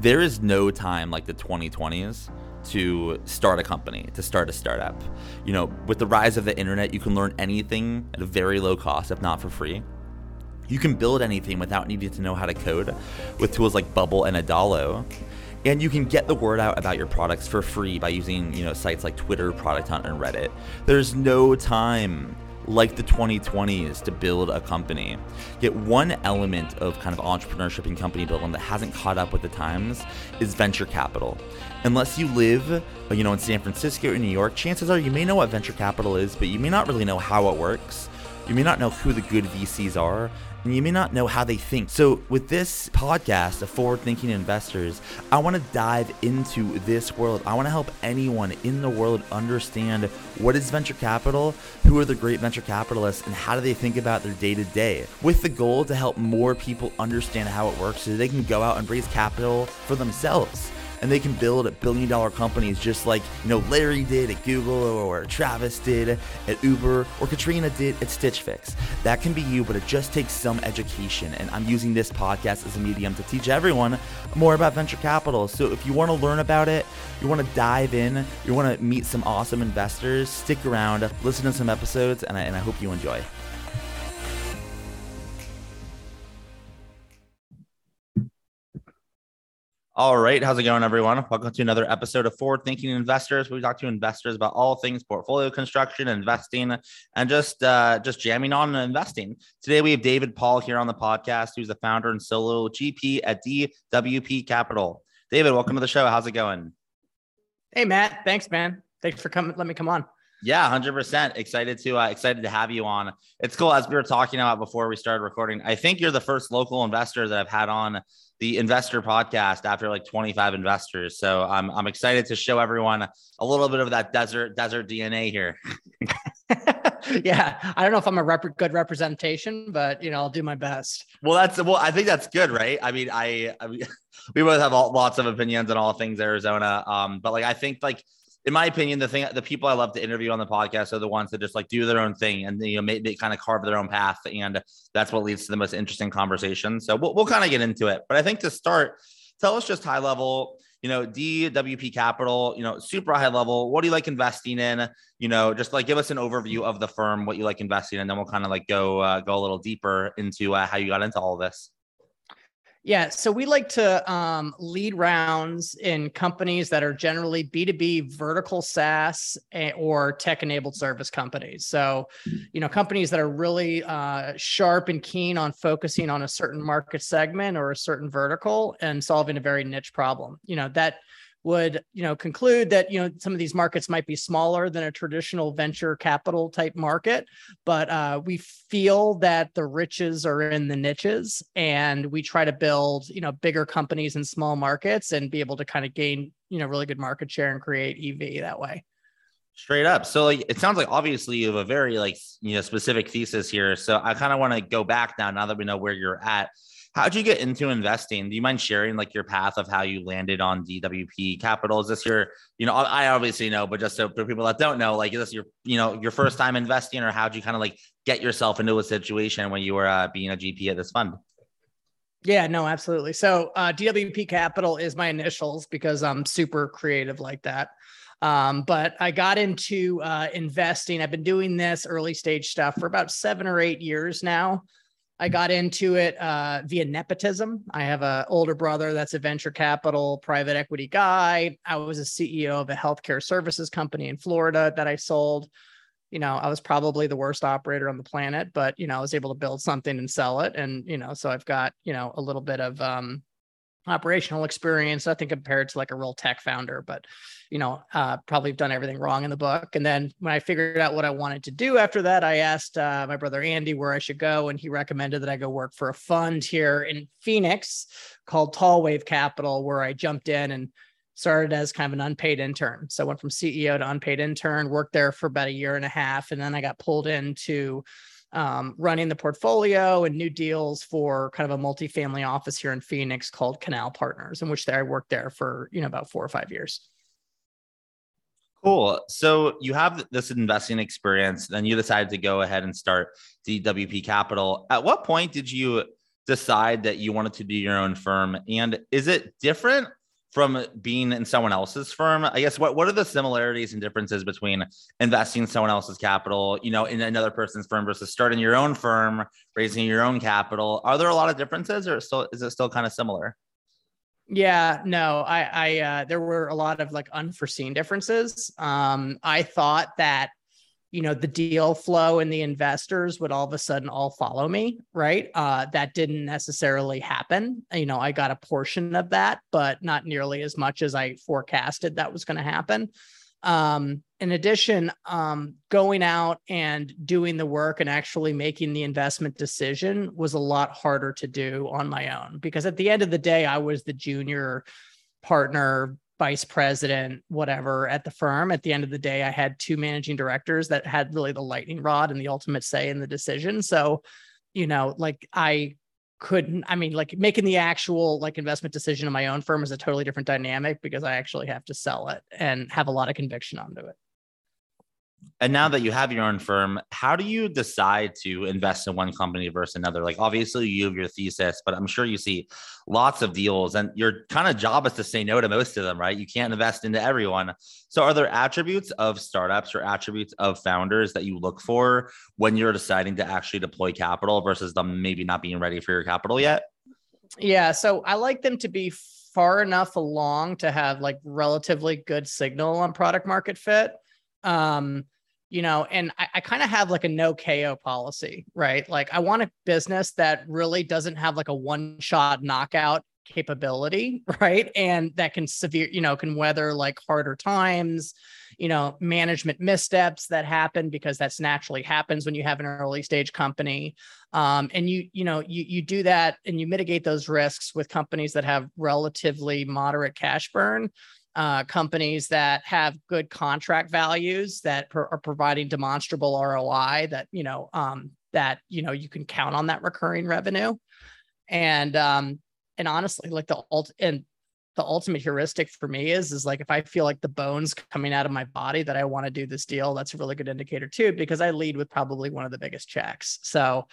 there is no time like the 2020s to start a company, to start a startup. You know, with the rise of the internet, you can learn anything at a very low cost, if not for free. You can build anything without needing to know how to code with tools like Bubble and Adalo. And you can get the word out about your products for free by using, you know, sites like Twitter, Product Hunt, and Reddit. There's no time like the 2020s to build a company. Yet one element of kind of entrepreneurship and company building that hasn't caught up with the times is venture capital. Unless you live, you know, in San Francisco or New York, chances are you may know what venture capital is, but you may not really know how it works. You may not know who the good VCs are, and you may not know how they think. So, with this podcast of forward thinking investors, I want to dive into this world. I want to help anyone in the world understand what is venture capital, who are the great venture capitalists, and how do they think about their day to day, with the goal to help more people understand how it works so they can go out and raise capital for themselves and they can build a billion dollar companies just like you know Larry did at Google or Travis did at Uber or Katrina did at Stitch Fix. That can be you, but it just takes some education. And I'm using this podcast as a medium to teach everyone more about venture capital. So if you want to learn about it, you want to dive in, you want to meet some awesome investors, stick around, listen to some episodes, and I, and I hope you enjoy. All right, how's it going, everyone? Welcome to another episode of Forward Thinking Investors. We talk to investors about all things portfolio construction, investing, and just uh, just jamming on and investing. Today, we have David Paul here on the podcast, who's the founder and solo GP at DWP Capital. David, welcome to the show. How's it going? Hey, Matt. Thanks, man. Thanks for coming. Let me come on. Yeah, hundred percent. Excited to uh, excited to have you on. It's cool as we were talking about before we started recording. I think you're the first local investor that I've had on the investor podcast after like 25 investors. So I'm I'm excited to show everyone a little bit of that desert desert DNA here. yeah, I don't know if I'm a rep- good representation, but you know I'll do my best. Well, that's well, I think that's good, right? I mean, I, I mean, we both have all, lots of opinions on all things Arizona, um, but like I think like in my opinion, the thing, the people I love to interview on the podcast are the ones that just like do their own thing and you know, they kind of carve their own path, and that's what leads to the most interesting conversation. So we'll, we'll kind of get into it, but I think to start, tell us just high level, you know, DWP Capital, you know, super high level. What do you like investing in? You know, just like give us an overview of the firm, what you like investing in, and then we'll kind of like go uh, go a little deeper into uh, how you got into all this. Yeah, so we like to um, lead rounds in companies that are generally B2B vertical SaaS or tech enabled service companies. So, you know, companies that are really uh, sharp and keen on focusing on a certain market segment or a certain vertical and solving a very niche problem. You know, that would you know conclude that you know some of these markets might be smaller than a traditional venture capital type market but uh, we feel that the riches are in the niches and we try to build you know bigger companies in small markets and be able to kind of gain you know really good market share and create ev that way. Straight up. So like it sounds like obviously you have a very like you know specific thesis here. So i kind of want to go back now now that we know where you're at How'd you get into investing? Do you mind sharing like your path of how you landed on DWP Capital? Is this your, you know, I obviously know, but just so for people that don't know, like is this your, you know, your first time investing, or how'd you kind of like get yourself into a situation when you were uh, being a GP at this fund? Yeah, no, absolutely. So uh, DWP Capital is my initials because I'm super creative like that. Um, but I got into uh, investing. I've been doing this early stage stuff for about seven or eight years now. I got into it uh, via nepotism. I have an older brother that's a venture capital private equity guy. I was a CEO of a healthcare services company in Florida that I sold. You know, I was probably the worst operator on the planet, but you know, I was able to build something and sell it. And you know, so I've got you know a little bit of um, operational experience, I think compared to like a real tech founder, but you know, uh, probably done everything wrong in the book. And then when I figured out what I wanted to do after that, I asked uh, my brother Andy where I should go, and he recommended that I go work for a fund here in Phoenix called Tallwave Capital, where I jumped in and started as kind of an unpaid intern. So I went from CEO to unpaid intern, worked there for about a year and a half, and then I got pulled into um, running the portfolio and new deals for kind of a multifamily office here in Phoenix called Canal Partners, in which I worked there for you know about four or five years. Cool. So you have this investing experience, then you decided to go ahead and start DWP Capital. At what point did you decide that you wanted to do your own firm? And is it different from being in someone else's firm? I guess what what are the similarities and differences between investing in someone else's capital, you know, in another person's firm versus starting your own firm, raising your own capital? Are there a lot of differences, or still is it still kind of similar? Yeah, no, I, I, uh, there were a lot of like unforeseen differences. Um, I thought that you know the deal flow and the investors would all of a sudden all follow me right? Uh, that didn't necessarily happen. You know i got a portion of that but not nearly as much as i forecasted that was going to happen. Um, in addition um, going out and doing the work and actually making the investment decision was a lot harder to do on my own because at the end of the day i was the junior partner vice president, whatever at the firm. At the end of the day, I had two managing directors that had really the lightning rod and the ultimate say in the decision. So, you know, like I couldn't, I mean, like making the actual like investment decision in my own firm is a totally different dynamic because I actually have to sell it and have a lot of conviction onto it and now that you have your own firm, how do you decide to invest in one company versus another? Like, obviously, you have your thesis, but I'm sure you see lots of deals, and your kind of job is to say no to most of them, right? You can't invest into everyone. So, are there attributes of startups or attributes of founders that you look for when you're deciding to actually deploy capital versus them maybe not being ready for your capital yet? Yeah. So, I like them to be far enough along to have like relatively good signal on product market fit um, you know, and I, I kind of have like a no KO policy, right? Like I want a business that really doesn't have like a one shot knockout capability, right? And that can severe, you know, can weather like harder times, you know, management missteps that happen because that's naturally happens when you have an early stage company. Um, and you, you know, you you do that and you mitigate those risks with companies that have relatively moderate cash burn uh, companies that have good contract values that are providing demonstrable ROI that you know um, that you know you can count on that recurring revenue, and um, and honestly, like the alt and the ultimate heuristic for me is is like if I feel like the bones coming out of my body that I want to do this deal, that's a really good indicator too because I lead with probably one of the biggest checks. So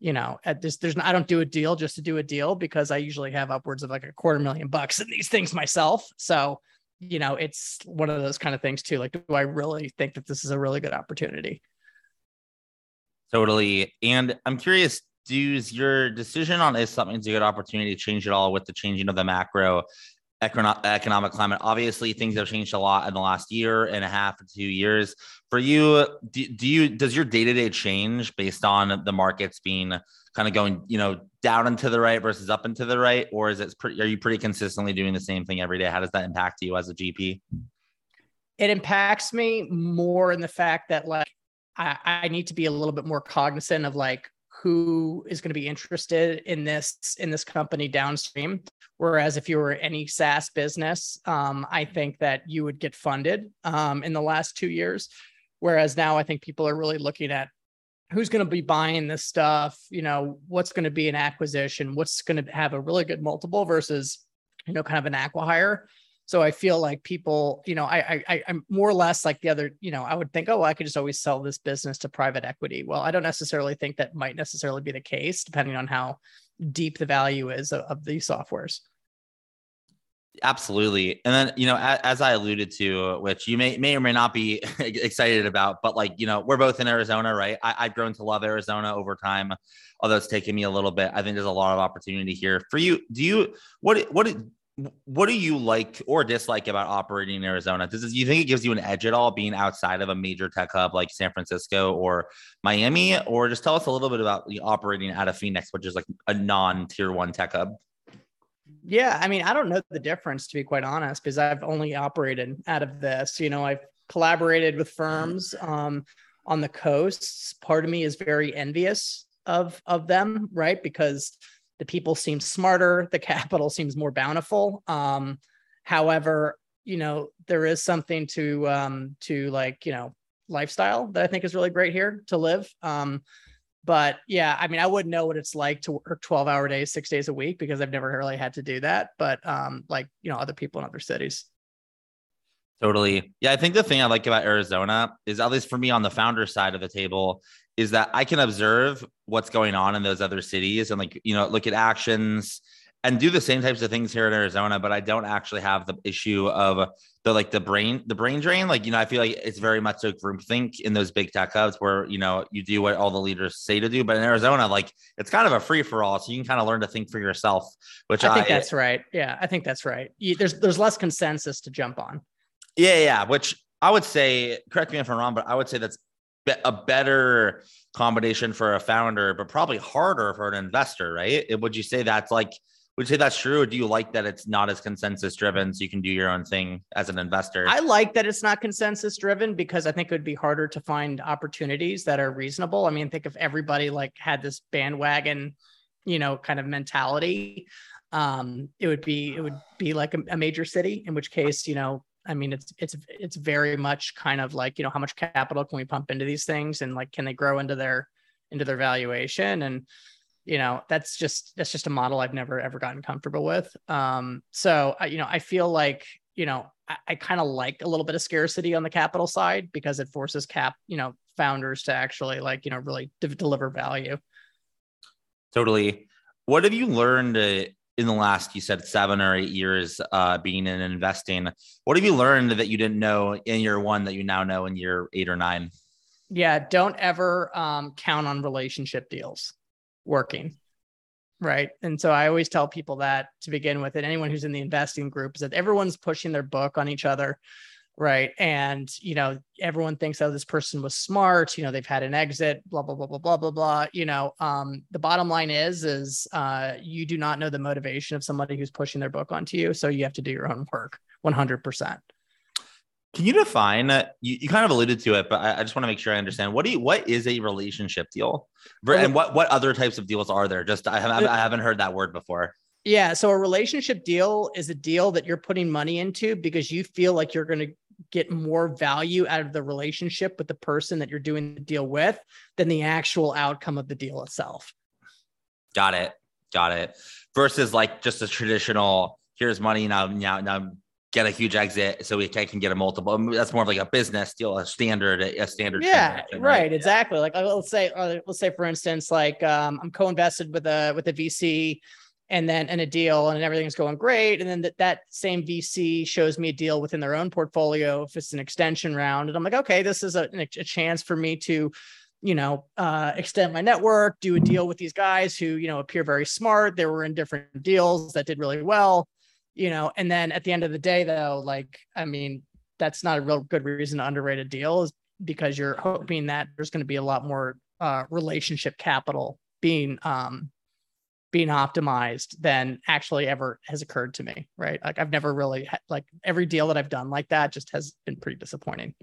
you know, at this, there's I don't do a deal just to do a deal because I usually have upwards of like a quarter million bucks in these things myself. So you know, it's one of those kind of things too. Like, do I really think that this is a really good opportunity? Totally. And I'm curious, does your decision on is something's a good opportunity to change it all with the changing of the macro economic climate? Obviously, things have changed a lot in the last year and a half two years. For you, do, do you does your day to day change based on the markets being kind of going, you know, down and to the right versus up and to the right, or is it pretty? Are you pretty consistently doing the same thing every day? How does that impact you as a GP? It impacts me more in the fact that like I, I need to be a little bit more cognizant of like who is going to be interested in this in this company downstream. Whereas if you were any SaaS business, um, I think that you would get funded um, in the last two years. Whereas now I think people are really looking at who's going to be buying this stuff? You know what's going to be an acquisition? What's going to have a really good multiple versus you know kind of an acquihire? So i feel like people you know I, I i'm more or less like the other you know i would think oh i could just always sell this business to private equity. Well i don't necessarily think that might necessarily be the case depending on how deep the value is of, of these softwares Absolutely. And then, you know, as, as, I alluded to, uh, which you may may or may not be excited about, but like, you know, we're both in Arizona, right? I, I've grown to love Arizona over time, although it's taken me a little bit. I think there's a lot of opportunity here for you. Do you what what what do you like or dislike about operating in Arizona? Does you think it gives you an edge at all being outside of a major tech hub like San Francisco or Miami? Or just tell us a little bit about operating out of Phoenix, which is like a non-tier one tech hub. Yeah, I mean, I don't know the difference to be quite honest, because I've only operated out of this. You know, I've collaborated with firms um, on the coasts. Part of me is very envious of of them, right? Because the people seem smarter, the capital seems more bountiful. Um, however, you know, there is something to um, to like you know lifestyle that I think is really great here to live. Um, but yeah, I mean, I wouldn't know what it's like to work 12 hour days, six days a week because I've never really had to do that. But um, like, you know, other people in other cities. Totally. Yeah. I think the thing I like about Arizona is, at least for me on the founder side of the table, is that I can observe what's going on in those other cities and like, you know, look at actions and do the same types of things here in Arizona, but I don't actually have the issue of the like the brain, the brain drain. Like, you know, I feel like it's very much so group think in those big tech hubs where, you know, you do what all the leaders say to do. But in Arizona, like it's kind of a free for all. So you can kind of learn to think for yourself, which I think I, that's right. Yeah, I think that's right. You, there's there's less consensus to jump on. Yeah, yeah. Which I would say, correct me if I'm wrong, but I would say that's a better combination for a founder, but probably harder for an investor, right? Would you say that's like, would you say that's true? Or do you like that it's not as consensus driven so you can do your own thing as an investor? I like that it's not consensus driven because I think it would be harder to find opportunities that are reasonable. I mean, think if everybody like had this bandwagon, you know, kind of mentality, um, it would be it would be like a, a major city, in which case, you know, I mean, it's it's it's very much kind of like you know how much capital can we pump into these things, and like can they grow into their into their valuation, and you know that's just that's just a model I've never ever gotten comfortable with. Um, so I, you know, I feel like you know I, I kind of like a little bit of scarcity on the capital side because it forces cap you know founders to actually like you know really de- deliver value. Totally. What have you learned uh, in the last you said seven or eight years uh, being in investing what have you learned that you didn't know in year one that you now know in year eight or nine yeah don't ever um, count on relationship deals working right? And so i always tell people that to begin with and anyone who's in the investing group is that everyone's pushing their book on each other right? And you know everyone thinks oh this person was smart you know they've had an exit blah blah blah blah blah blah blah. You know um, the bottom line is is uh, you do not know the motivation of somebody who's pushing their book onto you so you have to do your own work 100% can you define uh, you, you kind of alluded to it but I, I just want to make sure i understand what do you what is a relationship deal and what what other types of deals are there just i haven't, I haven't heard that word before yeah. So a relationship deal is a deal that you're putting money into because you feel like you're going to get more value out of the relationship with the person that you're doing the deal with than the actual outcome of the deal itself. Got it. Got it. Versus like just a traditional here's money now now now get a huge exit so we can get a multiple. That's more of like a business deal, a standard, a standard. Yeah, right, right, Exactly. Like let's say, uh, let's say for instance, like um, I'm co-invested with a with a VC and then in a deal and everything's going great and then that, that same vc shows me a deal within their own portfolio if it's an extension round and i'm like okay this is a, a chance for me to you know uh, extend my network do a deal with these guys who you know appear very smart they were in different deals that did really well you know and then at the end of the day though like i mean that's not a real good reason to underrate a deal is because you're hoping that there's going to be a lot more uh, relationship capital being um, being optimized than actually ever has occurred to me right? Like i've never really like every deal that i've done like that just has been pretty disappointing.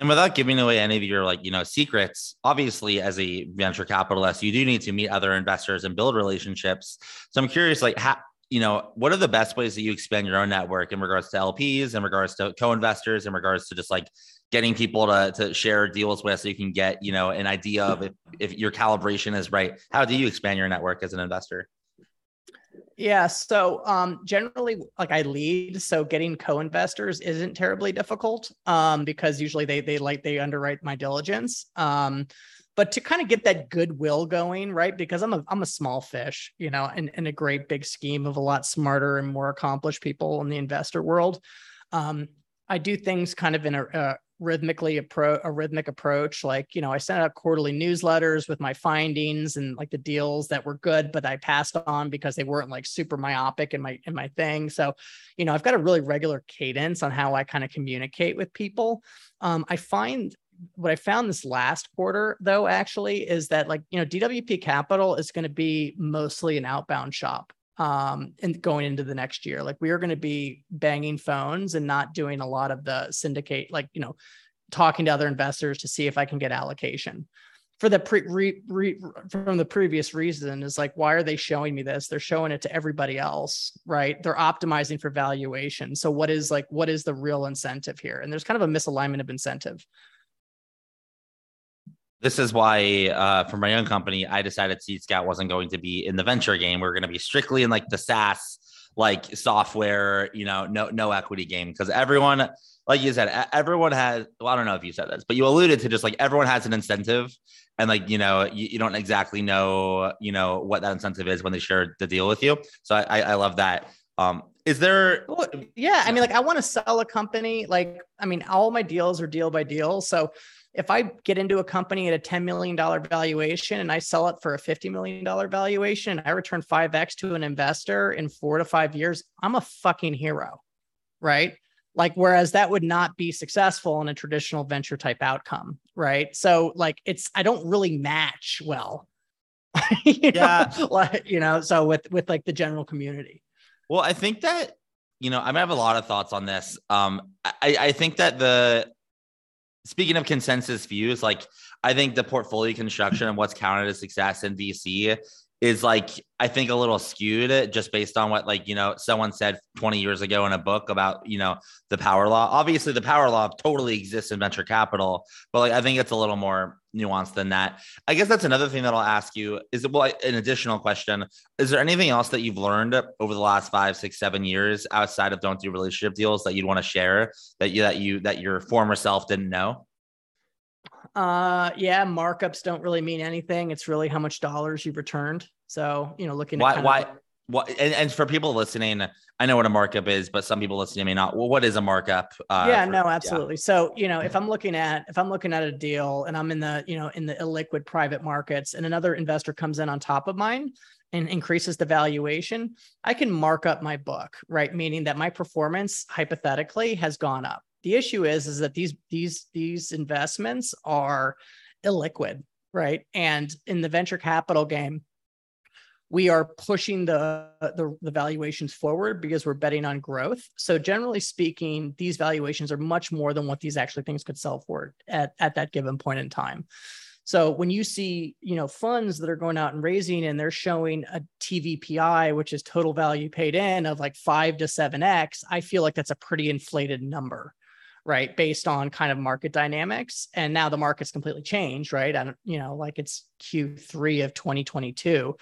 And without giving away any of your like you know secrets obviously as a venture capitalist you do need to meet other investors and build relationships. So i'm curious like how you know what are the best ways that you expand your own network in regards to lps in regards to co-investors in regards to just like getting people to, to share deals with so you can get you know an idea of if, if your calibration is right? How do you expand your network as an investor? Yeah so um, generally like i lead so getting co-investors isn't terribly difficult um, because usually they they like they underwrite my diligence um, but to kind of get that goodwill going right because i'm a i'm a small fish you know in, in a great big scheme of a lot smarter and more accomplished people in the investor world um, I do things kind of in a, a, rhythmically appro- a rhythmic approach like you know i sent out quarterly newsletters with my findings and like the deals that were good but i passed on because they weren't like super myopic in my in my thing. So you know i've got a really regular cadence on how i kind of communicate with people. Um, i find what i found this last quarter though actually is that like you know dwp capital is going to be mostly an outbound shop um and going into the next year. Like we are going to be banging phones and not doing a lot of the syndicate like you know talking to other investors to see if i can get allocation. For the pre re, re, from the previous reason is like why are they showing me this? They're showing it to everybody else right? They're optimizing for valuation. So what is like what is the real incentive here? And there's kind of a misalignment of incentive this is why uh, for my own company i decided seed scout wasn't going to be in the venture game we are going to be strictly in like the saas like software, you know, no no equity game because everyone, like you said, everyone has. Well, I don't know if you said this, but you alluded to just like everyone has an incentive, and like you know, you, you don't exactly know, you know, what that incentive is when they share the deal with you. So I I love that. Um, is there? Well, yeah, I mean, like I want to sell a company. Like, I mean, all my deals are deal by deal. So if I get into a company at a $10 million valuation and I sell it for a $50 million valuation, I return 5x to an investor in four to five years, I'm a fucking hero. Right. Like, whereas that would not be successful in a traditional venture type outcome. Right. So, like, it's, I don't really match well. you yeah. Know? Like, you know, so with, with like the general community. Well, I think that, you know, I have a lot of thoughts on this. Um, I, I think that the, speaking of consensus views, like I think the portfolio construction and what's counted as success in VC is like I think a little skewed just based on what like you know someone said 20 years ago in a book about you know the power law. Obviously, the power law totally exists in venture capital, but like I think it's a little more nuanced than that. I guess that's another thing that I'll ask you is well an additional question. Is there anything else that you've learned over the last five, six, seven years outside of don't do relationship deals that you'd want to share that you that you that your former self didn't know? Uh, yeah, markups don't really mean anything. It's really how much dollars you've returned. So, you know, looking why, at why, what, and, and, for people listening, I know what a markup is, but some people listening may not. Well, what is a markup? Uh, yeah, for, no, absolutely. Yeah. So, you know, if I'm looking at if I'm looking at a deal and I'm in the you know in the illiquid private markets, and another investor comes in on top of mine and increases the valuation, I can mark up my book, right? Meaning that my performance hypothetically has gone up. The issue is is that these these these investments are illiquid, right? And in the venture capital game, we are pushing the, the, the valuations forward because we're betting on growth. So generally speaking, these valuations are much more than what these actually things could sell for at, at that given point in time. So when you see, you know, funds that are going out and raising and they're showing a TVPI, which is total value paid in of like five to seven X, I feel like that's a pretty inflated number right based on kind of market dynamics and now the market's completely changed right and you know like it's q3 of 2022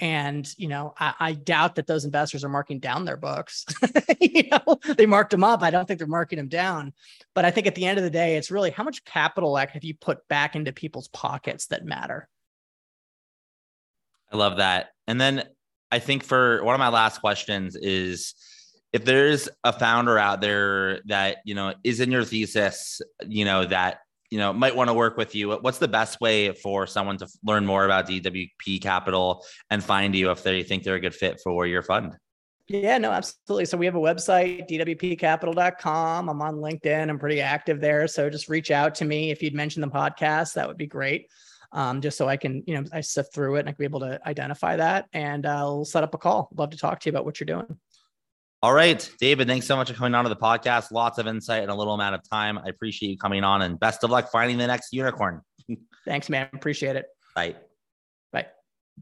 and you know I, I, doubt that those investors are marking down their books. You know they marked them up. I don't think they're marking them down. But i think at the end of the day it's really how much capital have you put back into people's pockets that matter? I love that. And then i think for one of my last questions is if there's a founder out there that you know is in your thesis you know that you know might want to work with you what's the best way for someone to learn more about dwp capital and find you if they think they're a good fit for your fund yeah, no, absolutely. So we have a website, dwpcapital.com. I'm on LinkedIn. I'm pretty active there. So just reach out to me if you'd mention the podcast. That would be great. Um, just so I can, you know, I sift through it and I can be able to identify that and I'll set up a call. Love to talk to you about what you're doing. All right, David, thanks so much for coming on to the podcast. Lots of insight in a little amount of time. I appreciate you coming on and best of luck finding the next unicorn. thanks, man. Appreciate it. Bye. Bye.